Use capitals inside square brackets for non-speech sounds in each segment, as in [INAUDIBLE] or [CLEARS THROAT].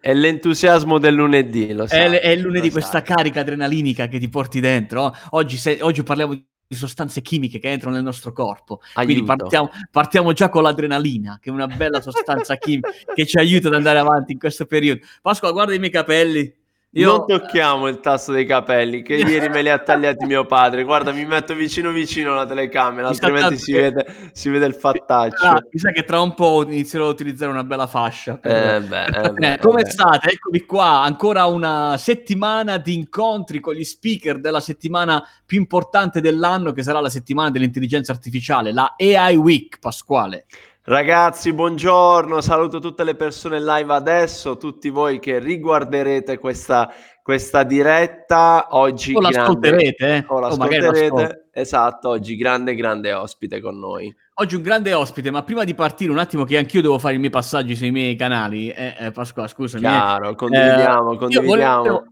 È l'entusiasmo del lunedì, lo sai. È, è il lunedì questa sai. carica adrenalinica che ti porti dentro. Oggi, se, oggi parliamo di sostanze chimiche che entrano nel nostro corpo. Aiuto. Quindi partiamo, partiamo, già con l'adrenalina, che è una bella sostanza chimica che ci aiuta ad andare avanti in questo periodo. Pasqua, guarda i miei capelli. Io... Non tocchiamo il tasto dei capelli, che [LAUGHS] ieri me li ha tagliati mio padre. Guarda, mi metto vicino vicino alla telecamera, mi altrimenti si vede, si vede, il fattaccio. Ah, mi sa che tra un po' inizierò a utilizzare una bella fascia. Eh beh, eh beh, Come eh state? Eccomi qua, ancora una settimana di incontri con gli speaker della settimana più importante dell'anno, che sarà la settimana dell'intelligenza artificiale, la AI Week, Pasquale. Ragazzi, buongiorno, saluto tutte le persone live adesso, tutti voi che riguarderete questa, questa diretta. Oggi o l'ascolterete, eh? o l'ascolterete. Esatto, oggi grande, grande ospite con noi. Oggi un grande ospite, ma prima di partire un attimo che anch'io devo fare i miei passaggi sui miei canali, eh, eh Pasqua, scusami. Eh. Chiaro, condividiamo, eh, condividiamo. Volevo,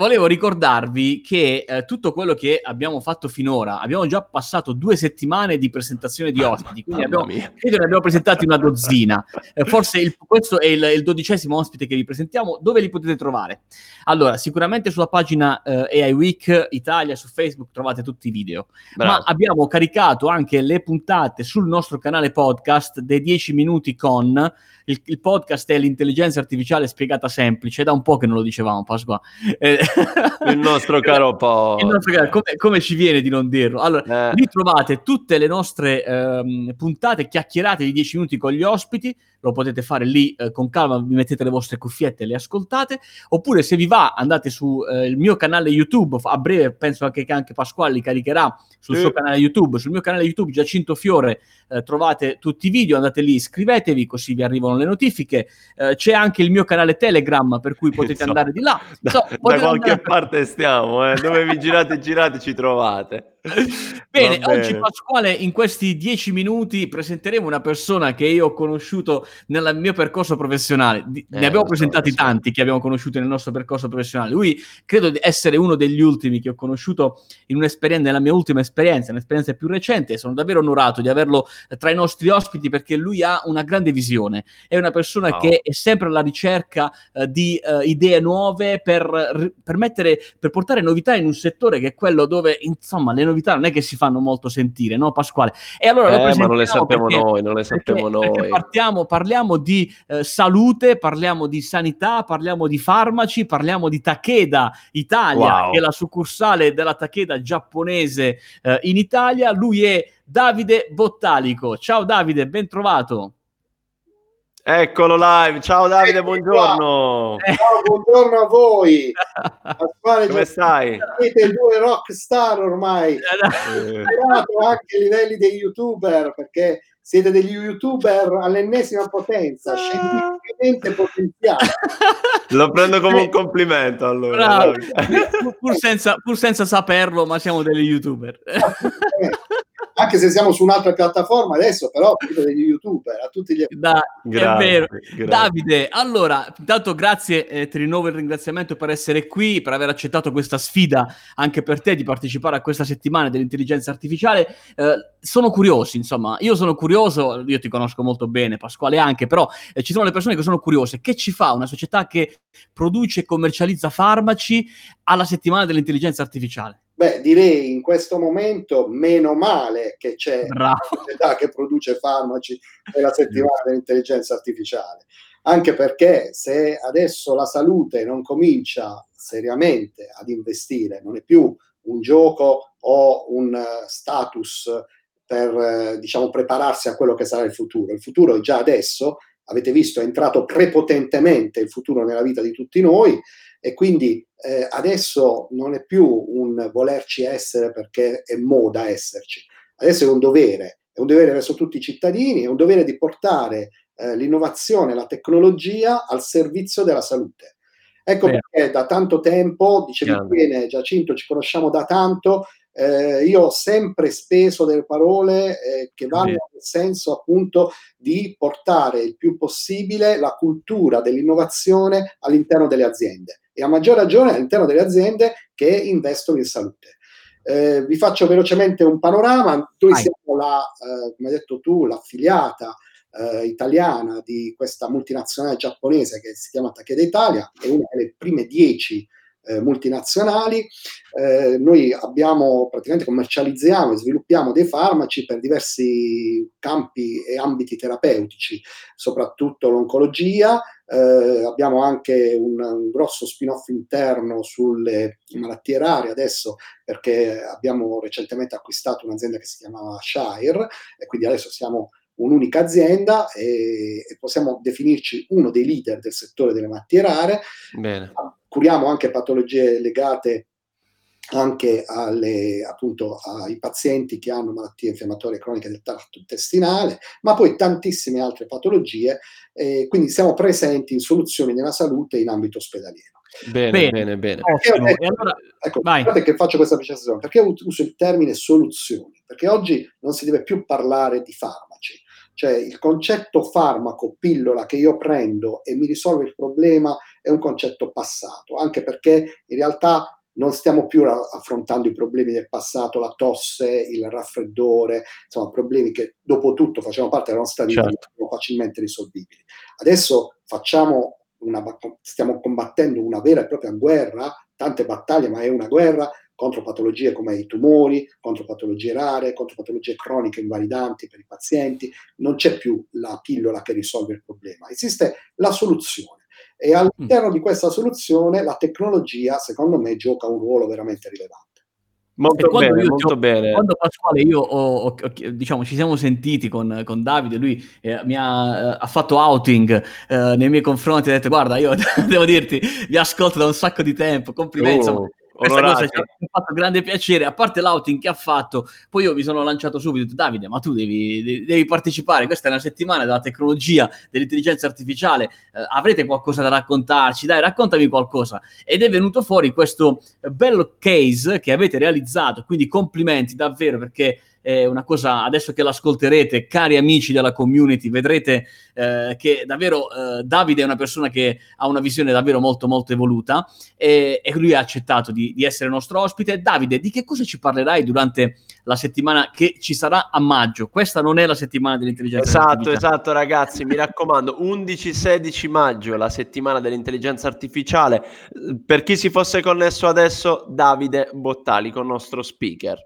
volevo ricordarvi che eh, tutto quello che abbiamo fatto finora, abbiamo già passato due settimane di presentazione di ospiti, quindi abbiamo, credo ne abbiamo presentati una dozzina. Eh, forse il, questo è il, il, dodicesimo ospite che vi presentiamo. Dove li potete trovare? Allora, sicuramente sulla pagina eh, AI Week Italia su Facebook trovate tutti i video, Bravo. ma abbiamo caricato anche le puntate sul nostro canale podcast dei 10 minuti con il, il, podcast è l'intelligenza artificiale spiegata semplice, da un po' che non lo dicevamo, Pasqua. Eh, il nostro [LAUGHS] caro po'. Come, come, ci viene di non dirlo? Allora, eh. lì trovate tutte le nostre ehm, puntate chiacchierate di 10 minuti con gli ospiti, lo potete fare lì eh, con calma, vi mettete le vostre cuffiette e le ascoltate, oppure se vi va andate sul eh, mio canale YouTube, a breve penso anche che anche Pasquale li caricherà sul sì. suo canale YouTube, sul mio canale YouTube Giacinto Fiore eh, trovate tutti i video, andate lì, iscrivetevi così vi arrivano le notifiche, eh, c'è anche il mio canale Telegram per cui potete [LAUGHS] so, andare di là. So, da, da qualche parte stiamo, eh. dove vi girate girate ci trovate. [LAUGHS] Bene, bene, oggi Pasquale in questi dieci minuti presenteremo una persona che io ho conosciuto nel mio percorso professionale. Di, eh, ne abbiamo presentati so, tanti che abbiamo conosciuto nel nostro percorso professionale. Lui credo di essere uno degli ultimi che ho conosciuto in un'esperienza, nella mia ultima esperienza, un'esperienza più recente. Sono davvero onorato di averlo tra i nostri ospiti perché lui ha una grande visione. È una persona wow. che è sempre alla ricerca uh, di uh, idee nuove per, per, mettere, per portare novità in un settore che è quello dove, insomma, le novità non è che si fanno molto sentire, no Pasquale? E allora eh, ma non le sappiamo perché, noi, non le sappiamo perché, noi. Perché partiamo, parliamo di eh, salute, parliamo di sanità, parliamo di farmaci, parliamo di Takeda Italia, wow. che è la succursale della Takeda giapponese eh, in Italia. Lui è Davide Bottalico. Ciao Davide, ben trovato. Eccolo live, ciao Davide, buongiorno. Ciao, buongiorno a voi. Pasquale, Come stai? Siete due rock star ormai. Eh. anche i livelli dei youtuber perché siete degli youtuber all'ennesima potenza, scientificamente potenziali. Lo prendo come un complimento allora. Pur, senza, pur senza saperlo, ma siamo degli youtuber anche se siamo su un'altra piattaforma adesso, però degli youtuber a tutti gli da, grazie, è vero. Grazie. Davide, allora, intanto grazie, eh, ti rinnovo il ringraziamento per essere qui, per aver accettato questa sfida anche per te di partecipare a questa settimana dell'intelligenza artificiale. Eh, sono curiosi, insomma, io sono curioso, io ti conosco molto bene, Pasquale anche, però eh, ci sono le persone che sono curiose. Che ci fa una società che produce e commercializza farmaci alla settimana dell'intelligenza artificiale? Beh, direi in questo momento meno male che c'è Bravo. una società che produce farmaci nella settimana dell'intelligenza artificiale, anche perché se adesso la salute non comincia seriamente ad investire, non è più un gioco o un uh, status per uh, diciamo prepararsi a quello che sarà il futuro. Il futuro è già adesso, avete visto, è entrato prepotentemente il futuro nella vita di tutti noi e quindi eh, adesso non è più un volerci essere perché è moda esserci, adesso è un dovere, è un dovere verso tutti i cittadini, è un dovere di portare eh, l'innovazione, la tecnologia al servizio della salute. Ecco Beh. perché da tanto tempo, dicevi Chiaro. bene Giacinto, ci conosciamo da tanto, eh, io ho sempre speso delle parole eh, che vanno Beh. nel senso appunto di portare il più possibile la cultura dell'innovazione all'interno delle aziende e a maggior ragione all'interno delle aziende che investono in salute. Eh, vi faccio velocemente un panorama. Noi Vai. siamo la, eh, come hai detto tu, l'affiliata eh, italiana di questa multinazionale giapponese che si chiama Takeda Italia, è una delle prime dieci eh, multinazionali. Eh, noi abbiamo praticamente commercializziamo e sviluppiamo dei farmaci per diversi campi e ambiti terapeutici, soprattutto l'oncologia. Eh, abbiamo anche un, un, grosso spin-off interno sulle malattie rare adesso perché abbiamo recentemente acquistato un'azienda che si chiamava Shire e quindi adesso siamo un'unica azienda e, e, possiamo definirci uno dei leader del settore delle malattie rare. Bene curiamo anche patologie legate anche alle, appunto, ai pazienti che hanno malattie infiammatorie croniche del tratto intestinale, ma poi tantissime altre patologie, eh, quindi siamo presenti in soluzioni della salute in ambito ospedaliero. Bene, bene, bene. bene. Ottimo. Detto, allora, ecco, guardate che faccio questa precisazione, perché uso il termine soluzioni? Perché oggi non si deve più parlare di farmaci, cioè il concetto farmaco, pillola che io prendo e mi risolve il problema è un concetto passato, anche perché in realtà non stiamo più affrontando i problemi del passato, la tosse, il raffreddore, insomma problemi che dopo tutto facevano parte della nostra vita certo. sono facilmente risolvibili. Adesso facciamo una, stiamo combattendo una vera e propria guerra, tante battaglie, ma è una guerra contro patologie come i tumori, contro patologie rare, contro patologie croniche invalidanti per i pazienti. Non c'è più la pillola che risolve il problema, esiste la soluzione. E all'interno mm. di questa soluzione la tecnologia, secondo me, gioca un ruolo veramente rilevante. Molto bene, molto ho, bene. Quando Pasquale io ho, ho, diciamo, ci siamo sentiti con, con Davide, lui eh, mi ha, eh, ha, fatto outing eh, nei miei confronti, ha detto guarda io [LAUGHS] devo dirti, vi ascolto da un sacco di tempo, complimenti. Oh. Questa cosa ci ha fatto grande piacere, a parte l'outing che ha fatto, poi io mi sono lanciato subito, detto, Davide, ma tu devi, devi, partecipare, questa è una settimana della tecnologia, dell'intelligenza artificiale, eh, avrete qualcosa da raccontarci, dai, raccontami qualcosa. Ed è venuto fuori questo bello case che avete realizzato, quindi complimenti davvero perché è una cosa, adesso che l'ascolterete, cari amici della community, vedrete eh, che davvero eh, Davide è una persona che ha una visione davvero molto molto evoluta e, e lui ha accettato di, di, essere nostro ospite. Davide, di che cosa ci parlerai durante la settimana che ci sarà a maggio? Questa non è la settimana dell'intelligenza esatto, artificiale. Esatto, esatto ragazzi, mi raccomando, 11-16 maggio, la settimana dell'intelligenza artificiale. Per chi si fosse connesso adesso, Davide Bottali con nostro speaker.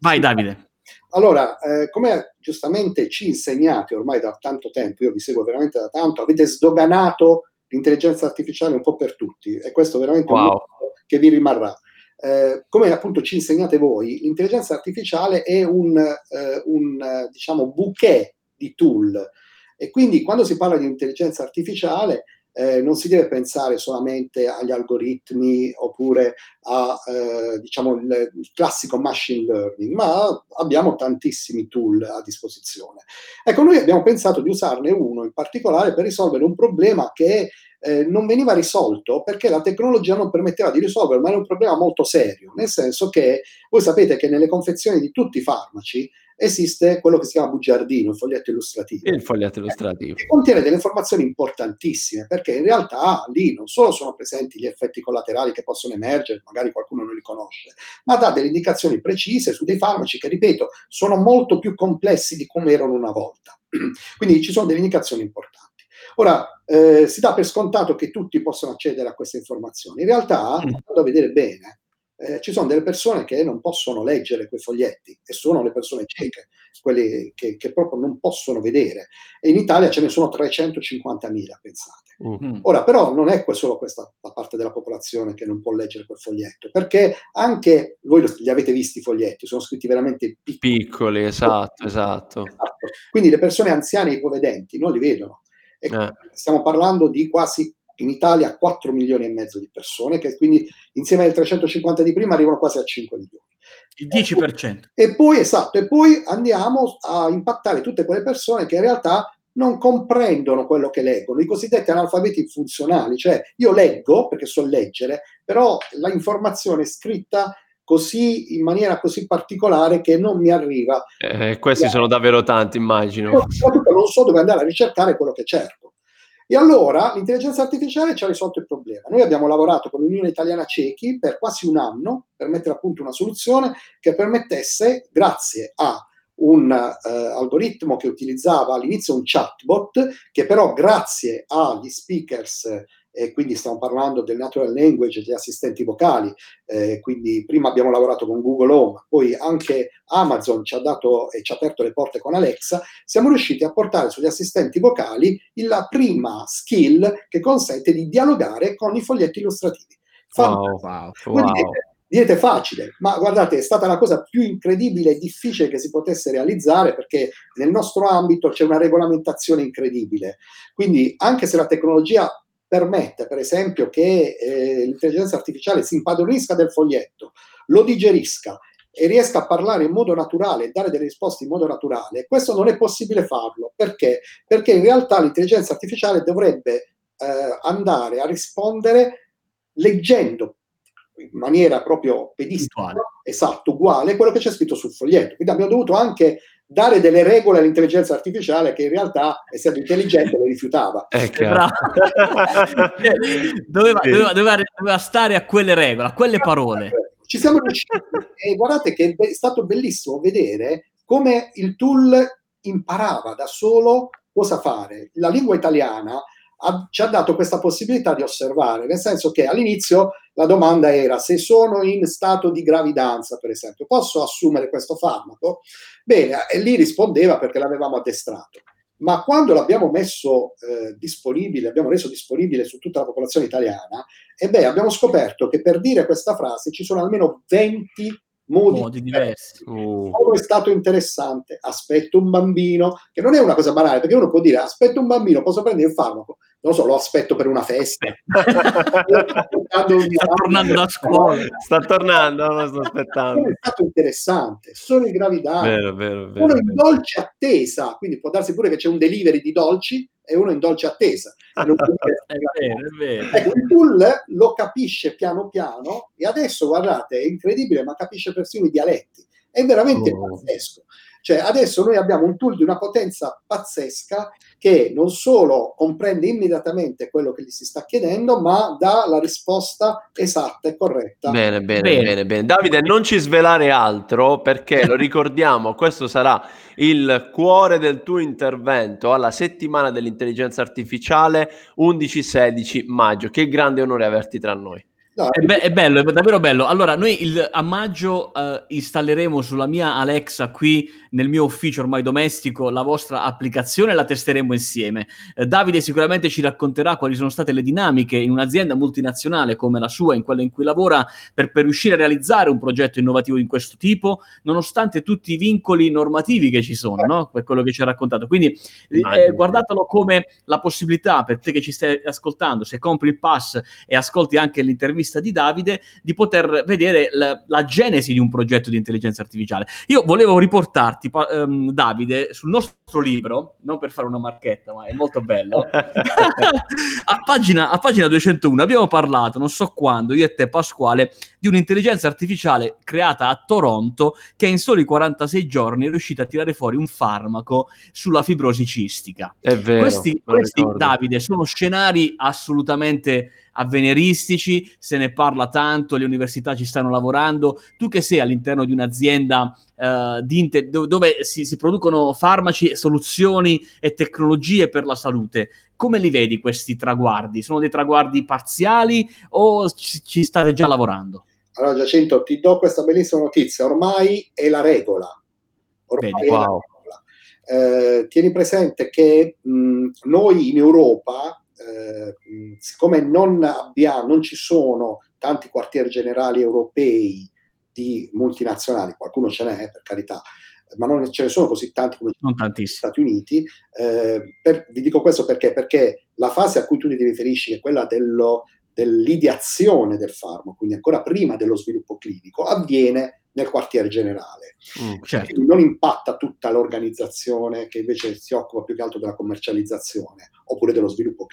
Vai Davide. Allora, eh, come giustamente ci insegnate ormai da tanto tempo, io vi seguo veramente da tanto, avete sdoganato l'intelligenza artificiale un po' per tutti e questo veramente wow. è un modo che vi rimarrà. Eh, come appunto ci insegnate voi, l'intelligenza artificiale è un, eh, un diciamo, bouquet di tool e quindi quando si parla di intelligenza artificiale eh, non si deve pensare solamente agli algoritmi oppure a eh, diciamo il, il, classico machine learning, ma abbiamo tantissimi tool a disposizione. Ecco, noi abbiamo pensato di usarne uno in particolare per risolvere un problema che eh, non veniva risolto perché la tecnologia non permetteva di risolverlo, ma era un problema molto serio, nel senso che voi sapete che nelle confezioni di tutti i farmaci esiste quello che si chiama bugiardino, il foglietto illustrativo. Il foglietto illustrativo. Che contiene delle informazioni importantissime, perché in realtà lì non solo sono presenti gli effetti collaterali che possono emergere, magari qualcuno non li conosce, ma dà delle indicazioni precise su dei farmaci che, ripeto, sono molto più complessi di come erano una volta. [CLEARS THROAT] Quindi ci sono delle indicazioni importanti. Ora, eh, si dà per scontato che tutti possano accedere a queste informazioni. In realtà, mm. andando a vedere bene, eh, ci sono delle persone che non possono leggere quei foglietti e sono le persone cieche, quelle che, che proprio non possono vedere. E in Italia ce ne sono 350.000, pensate. Uh-huh. Ora, però, non è solo questa la parte della popolazione che non può leggere quel foglietto, perché anche voi li avete visti i foglietti, sono scritti veramente piccoli. Piccoli, esatto, esatto. esatto. Quindi le persone anziane e ipovedenti non li vedono. E eh. Stiamo parlando di quasi in Italia 4 milioni e mezzo di persone, che quindi insieme ai 350 di prima arrivano quasi a 5 milioni. Il 10%. E poi, esatto, e poi andiamo a impattare tutte quelle persone che in realtà non comprendono quello che leggono, i cosiddetti analfabeti funzionali, cioè io leggo perché so leggere, però la informazione scritta così in maniera così particolare che non mi arriva. Eh, questi sono davvero tanti, immagino. Soprattutto non so dove andare a ricercare quello che cerco. E allora l'intelligenza artificiale ci ha risolto il problema. Noi abbiamo lavorato con l'Unione Italiana Cechi per quasi un anno per mettere a punto una soluzione che permettesse, grazie a un uh, algoritmo che utilizzava all'inizio un chatbot, che però grazie agli speakers e quindi stiamo parlando del natural language, degli assistenti vocali, eh, quindi prima abbiamo lavorato con Google Home, poi anche Amazon ci ha dato e ci ha aperto le porte con Alexa, siamo riusciti a portare sugli assistenti vocali la prima skill che consente di dialogare con i foglietti illustrativi. Wow, wow, wow. Direte facile, ma guardate, è stata la cosa più incredibile e difficile che si potesse realizzare perché nel nostro ambito c'è una regolamentazione incredibile. Quindi, anche se la tecnologia permette, per esempio, che eh, l'intelligenza artificiale si impadronisca del foglietto, lo digerisca e riesca a parlare in modo naturale e dare delle risposte in modo naturale, questo non è possibile farlo. Perché? Perché in realtà l'intelligenza artificiale dovrebbe eh, andare a rispondere leggendo in maniera proprio pedistica, esatto, uguale quello che c'è scritto sul foglietto. Quindi abbiamo dovuto anche dare delle regole all'intelligenza artificiale che in realtà, essendo intelligente, le rifiutava. [LAUGHS] Doveva, doveva, doveva, doveva, stare a quelle regole, a quelle parole. Ci siamo riusciti e guardate che è stato bellissimo vedere come il tool imparava da solo cosa fare. La lingua italiana ha, ci ha dato questa possibilità di osservare, nel senso che all'inizio la domanda era se sono in stato di gravidanza, per esempio, posso assumere questo farmaco? Bene, e lì rispondeva perché l'avevamo addestrato. Ma quando l'abbiamo messo eh, disponibile, abbiamo reso disponibile su tutta la popolazione italiana, e beh, abbiamo scoperto che per dire questa frase ci sono almeno 20 modi, modi diversi. Uh. Come è stato interessante, aspetto un bambino, che non è una cosa banale, perché uno può dire aspetto un bambino, posso prendere il farmaco, non so, lo aspetto per una festa. [LAUGHS] sta tornando da scuola. Sta tornando, non lo sto aspettando. È stato interessante, sono in gravidanza, vero, vero, vero, uno in dolce attesa, quindi può darsi pure che c'è un delivery di dolci e uno in dolce attesa. [LAUGHS] è vero, è vero. Ecco, il tool lo capisce piano piano e adesso, guardate, è incredibile, ma capisce persino i dialetti. È veramente oh. pazzesco. Cioè, adesso noi abbiamo un tool di una potenza pazzesca che non solo comprende immediatamente quello che gli si sta chiedendo, ma dà la risposta esatta e corretta. Bene, bene, bene, bene. bene. Davide, non ci svelare altro perché lo [LAUGHS] ricordiamo, questo sarà il cuore del tuo intervento alla settimana dell'intelligenza artificiale 11-16 maggio. Che grande onore averti tra noi. No, è, be- è, bello, è davvero bello. Allora, noi il, a maggio uh, installeremo sulla mia Alexa qui nel mio ufficio ormai domestico la vostra applicazione e la testeremo insieme. Eh, Davide sicuramente ci racconterà quali sono state le dinamiche in un'azienda multinazionale come la sua, in quella in cui lavora, per, per riuscire a realizzare un progetto innovativo di questo tipo, nonostante tutti i vincoli normativi che ci sono, no? per quello che ci ha raccontato. Quindi eh, guardatelo come la possibilità per te che ci stai ascoltando, se compri il pass e ascolti anche l'intervista di Davide, di poter vedere la, la genesi di un progetto di intelligenza artificiale. Io volevo riportarti pa- um, Davide, sul nostro libro, non per fare una marchetta, ma è molto bello, [LAUGHS] [LAUGHS] a, pagina, a pagina 201 abbiamo parlato, non so quando, io e te Pasquale, di un'intelligenza artificiale creata a Toronto che in soli 46 giorni è riuscita a tirare fuori un farmaco sulla fibrosi cistica. È vero. Questi, questi Davide, sono scenari assolutamente avveniristici, se ne parla tanto, le università ci stanno lavorando. Tu che sei all'interno di un'azienda uh, di inter- dove si, si, producono farmaci, soluzioni e tecnologie per la salute, come li vedi questi traguardi? Sono dei traguardi parziali o ci, ci state già lavorando? Allora Giacinto, ti do questa bellissima notizia, ormai è la regola. Ormai Vedi, wow. regola. Eh, tieni presente che mh, noi in Europa eh, siccome non, abbiamo, non ci sono tanti quartieri generali europei di multinazionali, qualcuno ce n'è per carità, ma non ce ne sono così tanti come negli Stati Uniti. Eh, per, vi dico questo perché? Perché la fase a cui tu ti riferisci è quella dello, dell'ideazione del farmaco, quindi ancora prima dello sviluppo clinico, avviene nel quartiere generale. Mm, certo. non impatta tutta l'organizzazione che invece si occupa più che altro della commercializzazione oppure dello sviluppo.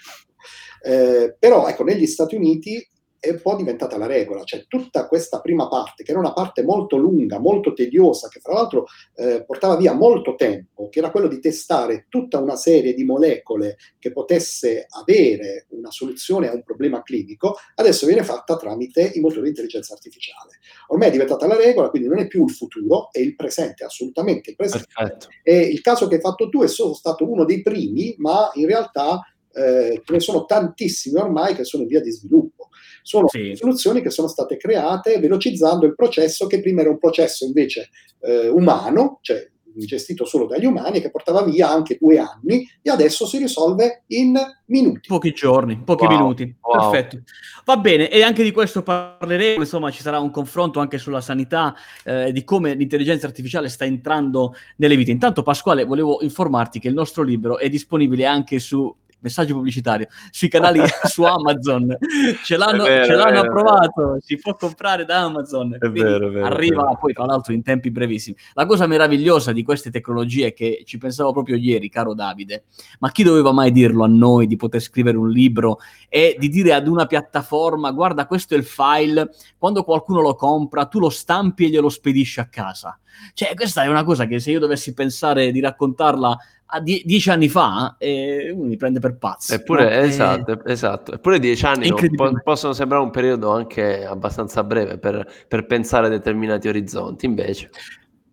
Eh, però ecco, negli Stati Uniti è poi diventata la regola, cioè tutta questa prima parte, che era una parte molto lunga, molto tediosa, che fra l'altro eh, portava via molto tempo, che era quello di testare tutta una serie di molecole che potesse avere una soluzione a un problema clinico, adesso viene fatta tramite i motori di intelligenza artificiale. Ormai è diventata la regola, quindi non è più il futuro, è il presente, assolutamente il presente. Perfetto. E il caso che hai fatto tu è solo stato uno dei primi, ma in realtà eh, ce ne sono tantissimi ormai che sono in via di sviluppo. Sono sì. soluzioni che sono state create velocizzando il processo che prima era un processo invece eh, umano, cioè gestito solo dagli umani, che portava via anche due anni e adesso si risolve in minuti. Pochi giorni, pochi wow, minuti. Wow. Perfetto. Va bene, e anche di questo parleremo, insomma ci sarà un confronto anche sulla sanità, eh, di come l'intelligenza artificiale sta entrando nelle vite. Intanto Pasquale, volevo informarti che il nostro libro è disponibile anche su messaggio pubblicitario sui canali [LAUGHS] su Amazon. Ce l'hanno, vero, ce l'hanno approvato si può comprare da Amazon. È vero, vero, arriva poi tra l'altro in tempi brevissimi. La cosa meravigliosa di queste tecnologie che ci pensavo proprio ieri caro Davide ma chi doveva mai dirlo a noi di poter scrivere un libro e di dire ad una piattaforma guarda questo è il file quando qualcuno lo compra tu lo stampi e glielo spedisci a casa cioè, questa è una cosa che se io dovessi pensare di raccontarla a die- dieci anni fa, eh, uno mi prende per pazzo. Eppure, no? esatto, eh, esatto. Eppure dieci anni po- possono sembrare un periodo anche abbastanza breve per, per pensare a determinati orizzonti, invece.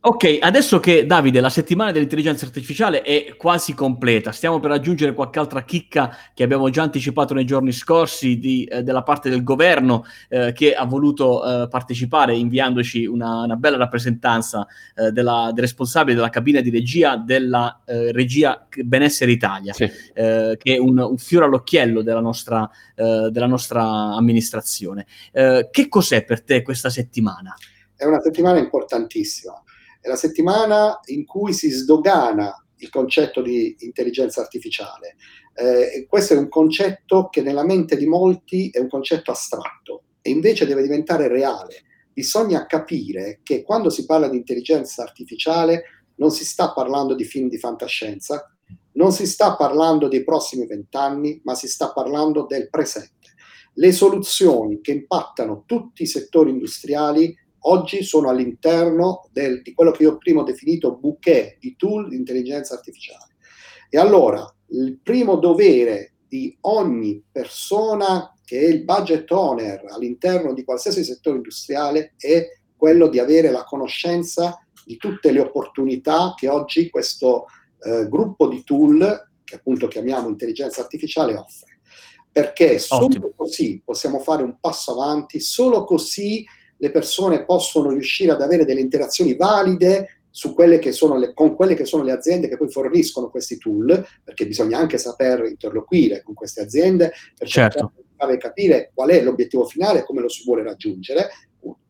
Ok, adesso che Davide, la settimana dell'intelligenza artificiale è quasi completa, stiamo per aggiungere qualche altra chicca che abbiamo già anticipato nei giorni scorsi di, eh, della parte del governo eh, che ha voluto eh, partecipare inviandoci una, una bella rappresentanza eh, della, del responsabile della cabina di regia della eh, regia Benessere Italia, sì. Eh, che è un, un, fiore all'occhiello della nostra, della nostra amministrazione. che cos'è per te questa settimana? È una settimana importantissima è la settimana in cui si sdogana il concetto di intelligenza artificiale. Eh, questo è un concetto che nella mente di molti è un concetto astratto e invece deve diventare reale. Bisogna capire che quando si parla di intelligenza artificiale non si sta parlando di film di fantascienza, non si sta parlando dei prossimi vent'anni, ma si sta parlando del presente. Le soluzioni che impattano tutti i settori industriali oggi sono all'interno del, di quello che io prima ho definito bouquet di tool di intelligenza artificiale. E allora il primo dovere di ogni persona che è il budget owner all'interno di qualsiasi settore industriale è quello di avere la conoscenza di tutte le opportunità che oggi questo eh, gruppo di tool, che appunto chiamiamo intelligenza artificiale, offre. Perché solo Ottimo. così possiamo fare un passo avanti, solo così le persone possono riuscire ad avere delle interazioni valide quelle le, con quelle che sono le aziende che poi forniscono questi tool, perché bisogna anche saper interloquire con queste aziende per certo. cercare di capire qual è l'obiettivo finale e come lo si vuole raggiungere.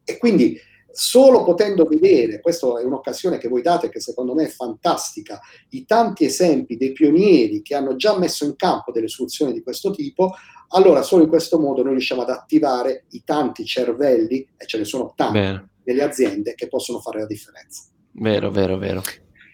E quindi solo potendo vedere, questa è un'occasione che voi date che secondo me è fantastica, i tanti esempi dei pionieri che hanno già messo in campo delle soluzioni di questo tipo, allora solo in questo modo noi riusciamo ad attivare i tanti cervelli, e ce ne sono tanti, Bene. delle aziende che possono fare la differenza. Vero, vero, vero.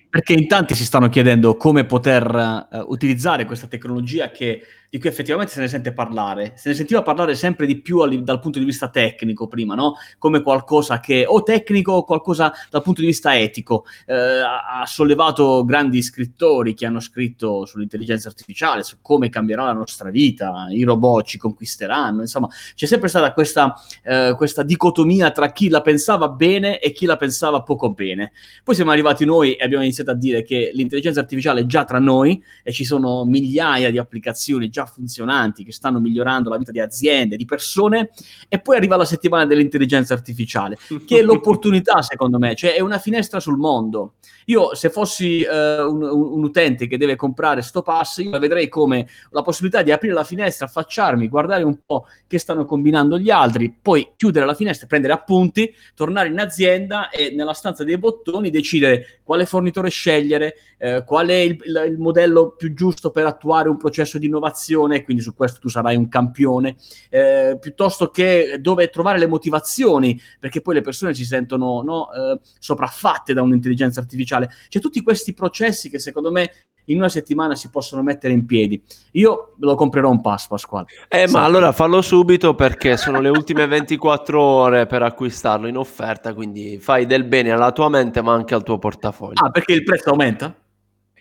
Perché in tanti si stanno chiedendo come poter uh, utilizzare questa tecnologia che di cui effettivamente se ne sente parlare. Se ne sentiva parlare sempre di più all- dal punto di vista tecnico prima, no? Come qualcosa che o tecnico o qualcosa dal punto di vista etico. Eh, ha sollevato grandi scrittori che hanno scritto sull'intelligenza artificiale, su come cambierà la nostra vita, i robot ci conquisteranno, insomma, c'è sempre stata questa, eh, questa dicotomia tra chi la pensava bene e chi la pensava poco bene. Poi siamo arrivati noi e abbiamo iniziato a dire che l'intelligenza artificiale è già tra noi e ci sono migliaia di applicazioni già funzionanti, che stanno migliorando la vita di aziende, di persone, e poi arriva la settimana dell'intelligenza artificiale, che è l'opportunità, [LAUGHS] secondo me, cioè è una finestra sul mondo. Io, se fossi uh, un, un, utente che deve comprare sto pass, io vedrei come la possibilità di aprire la finestra, affacciarmi, guardare un po' che stanno combinando gli altri, poi chiudere la finestra, prendere appunti, tornare in azienda e nella stanza dei bottoni decidere quale fornitore scegliere, eh, qual è il, il, il, modello più giusto per attuare un processo di innovazione, quindi su questo tu sarai un campione, eh, piuttosto che dove trovare le motivazioni, perché poi le persone si sentono no, eh, sopraffatte da un'intelligenza artificiale. C'è tutti questi processi che secondo me in una settimana si possono mettere in piedi. Io lo comprerò un pass, Pasquale. Eh, ma allora fallo subito perché sono le ultime 24 ore per acquistarlo in offerta, quindi fai del bene alla tua mente ma anche al tuo portafoglio. Ah, perché il prezzo aumenta?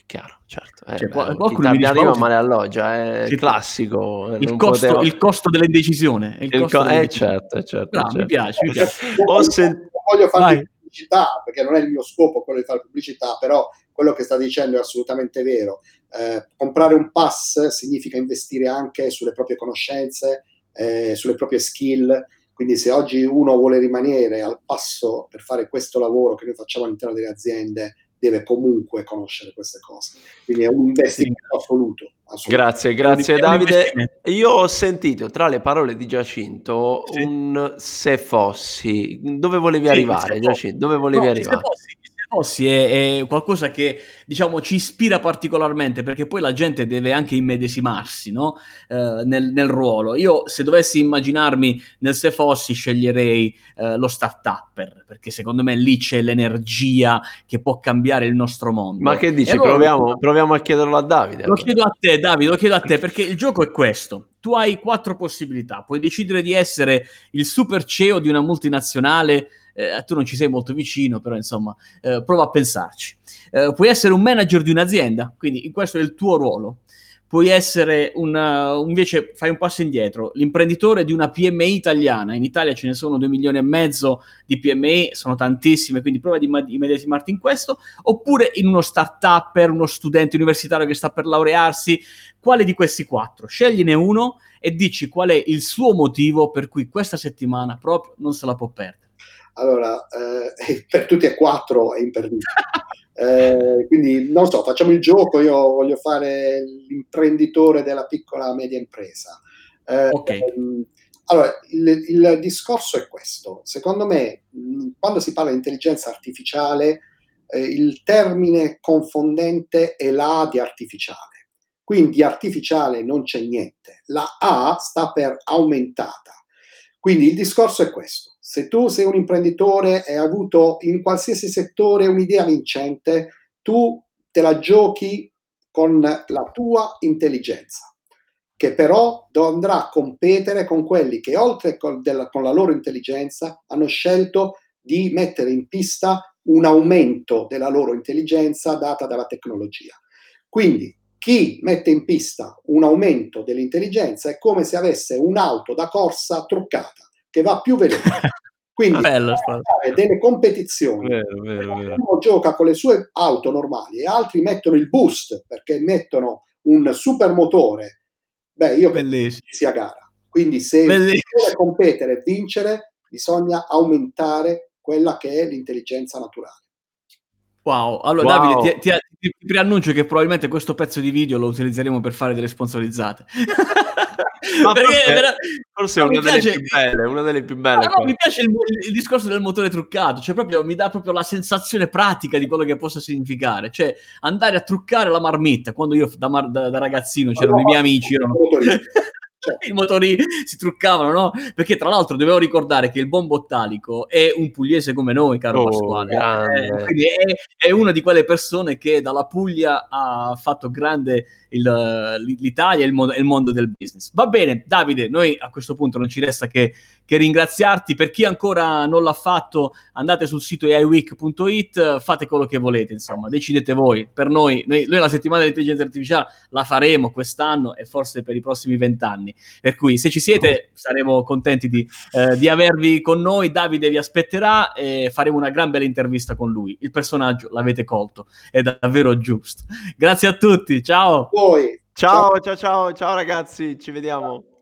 Chiaro, certo. Eh, cioè, beh, qualcuno mi arriva male alloggia, [LAUGHS] è sì, classico. Eh, il costo, poteva... il costo, dell'indecisione. Il, il costo co- dell'indecisione. Eh, certo, certo, no, certo. Mi piace, mi piace. [LAUGHS] Ho sen- voglio fare pubblicità, perché non è il mio scopo quello di fare pubblicità, però quello che sta dicendo è assolutamente vero. Eh, comprare un pass significa investire anche sulle proprie conoscenze, eh, sulle proprie skill. Quindi se oggi uno vuole rimanere al passo per fare questo lavoro che noi facciamo all'interno delle aziende, deve comunque conoscere queste cose. Quindi è un investimento sì. assoluto, Grazie, grazie Davide. Io ho sentito tra le parole di Giacinto sì. un se fossi. Dove volevi sì, arrivare, Giacinto? Dove volevi no, arrivare? Se fossi, Rossi è, è, qualcosa che diciamo ci ispira particolarmente perché poi la gente deve anche immedesimarsi no? eh, nel, nel, ruolo. Io se dovessi immaginarmi nel se fossi sceglierei eh, lo start-upper perché secondo me lì c'è l'energia che può cambiare il nostro mondo. Ma che dici? Allora, proviamo, proviamo, a chiederlo a Davide. Lo chiedo a te Davide, lo chiedo a te perché il gioco è questo. Tu hai quattro possibilità, puoi decidere di essere il super CEO di una multinazionale eh, tu non ci sei molto vicino, però insomma, eh, prova a pensarci. Eh, puoi essere un manager di un'azienda, quindi questo è il tuo ruolo. Puoi essere una, invece, fai un passo indietro, l'imprenditore di una PMI italiana. In Italia ce ne sono 2 milioni e mezzo di PMI, sono tantissime, quindi prova di immedesimarti in questo. Oppure in uno startup per uno studente universitario che sta per laurearsi. Quale di questi quattro? Scegliene uno e dici qual è il suo motivo per cui questa settimana proprio non se la può perdere. Allora, eh, [LAUGHS] per tutti e quattro è imperdibile. Eh, quindi non so, facciamo il gioco, io voglio fare l'imprenditore della piccola media impresa. Eh, okay. ehm, allora, il, il, discorso è questo. Secondo me, quando si parla di intelligenza artificiale, eh, il termine confondente è la di artificiale. Quindi artificiale non c'è niente. La A sta per aumentata. Quindi il discorso è questo se tu sei un imprenditore e hai avuto in qualsiasi settore un'idea vincente, tu te la giochi con la tua intelligenza, che però andrà a competere con quelli che oltre con, della, con la loro intelligenza hanno scelto di mettere in pista un aumento della loro intelligenza data dalla tecnologia. Quindi chi mette in pista un aumento dell'intelligenza è come se avesse un'auto da corsa truccata che va più veloce, [LAUGHS] quindi Bello, delle competizioni, vero, vero, vero. uno gioca con le sue auto normali e altri mettono il boost perché mettono un super motore. Beh, io penso che sia gara. Quindi se vuole competere e vincere, bisogna aumentare quella che è l'intelligenza naturale. Wow, allora wow. Davide, ti, ti, ti, preannuncio che probabilmente questo pezzo di video lo utilizzeremo per fare delle sponsorizzate. [LAUGHS] Ma perché, forse, vera... forse è una delle piace... più belle, una delle più belle. No, mi piace il, il, discorso del motore truccato, cioè proprio mi dà proprio la sensazione pratica di quello che possa significare, cioè andare a truccare la marmitta, quando io da, da, da ragazzino c'erano no, i miei amici, erano... [LAUGHS] i motori si truccavano, no? Perché tra l'altro dovevo ricordare che il buon Bottalico è un pugliese come noi, caro oh, Pasquale. Eh, quindi è, è, una di quelle persone che dalla Puglia ha fatto grande il, l'Italia e il, il, mondo del business. Va bene, Davide, noi a questo punto non ci resta che, che ringraziarti. Per chi ancora non l'ha fatto, andate sul sito aiweek.it, fate quello che volete, insomma, decidete voi. Per noi, noi, noi la settimana dell'intelligenza artificiale la faremo quest'anno e forse per i prossimi vent'anni. Per cui se ci siete saremo contenti di, eh, di avervi con noi. Davide vi aspetterà e faremo una gran bella intervista con lui. Il personaggio l'avete colto, è davvero giusto. Grazie a tutti, ciao! voi. Ciao, ciao, ciao, ciao ragazzi, ci vediamo.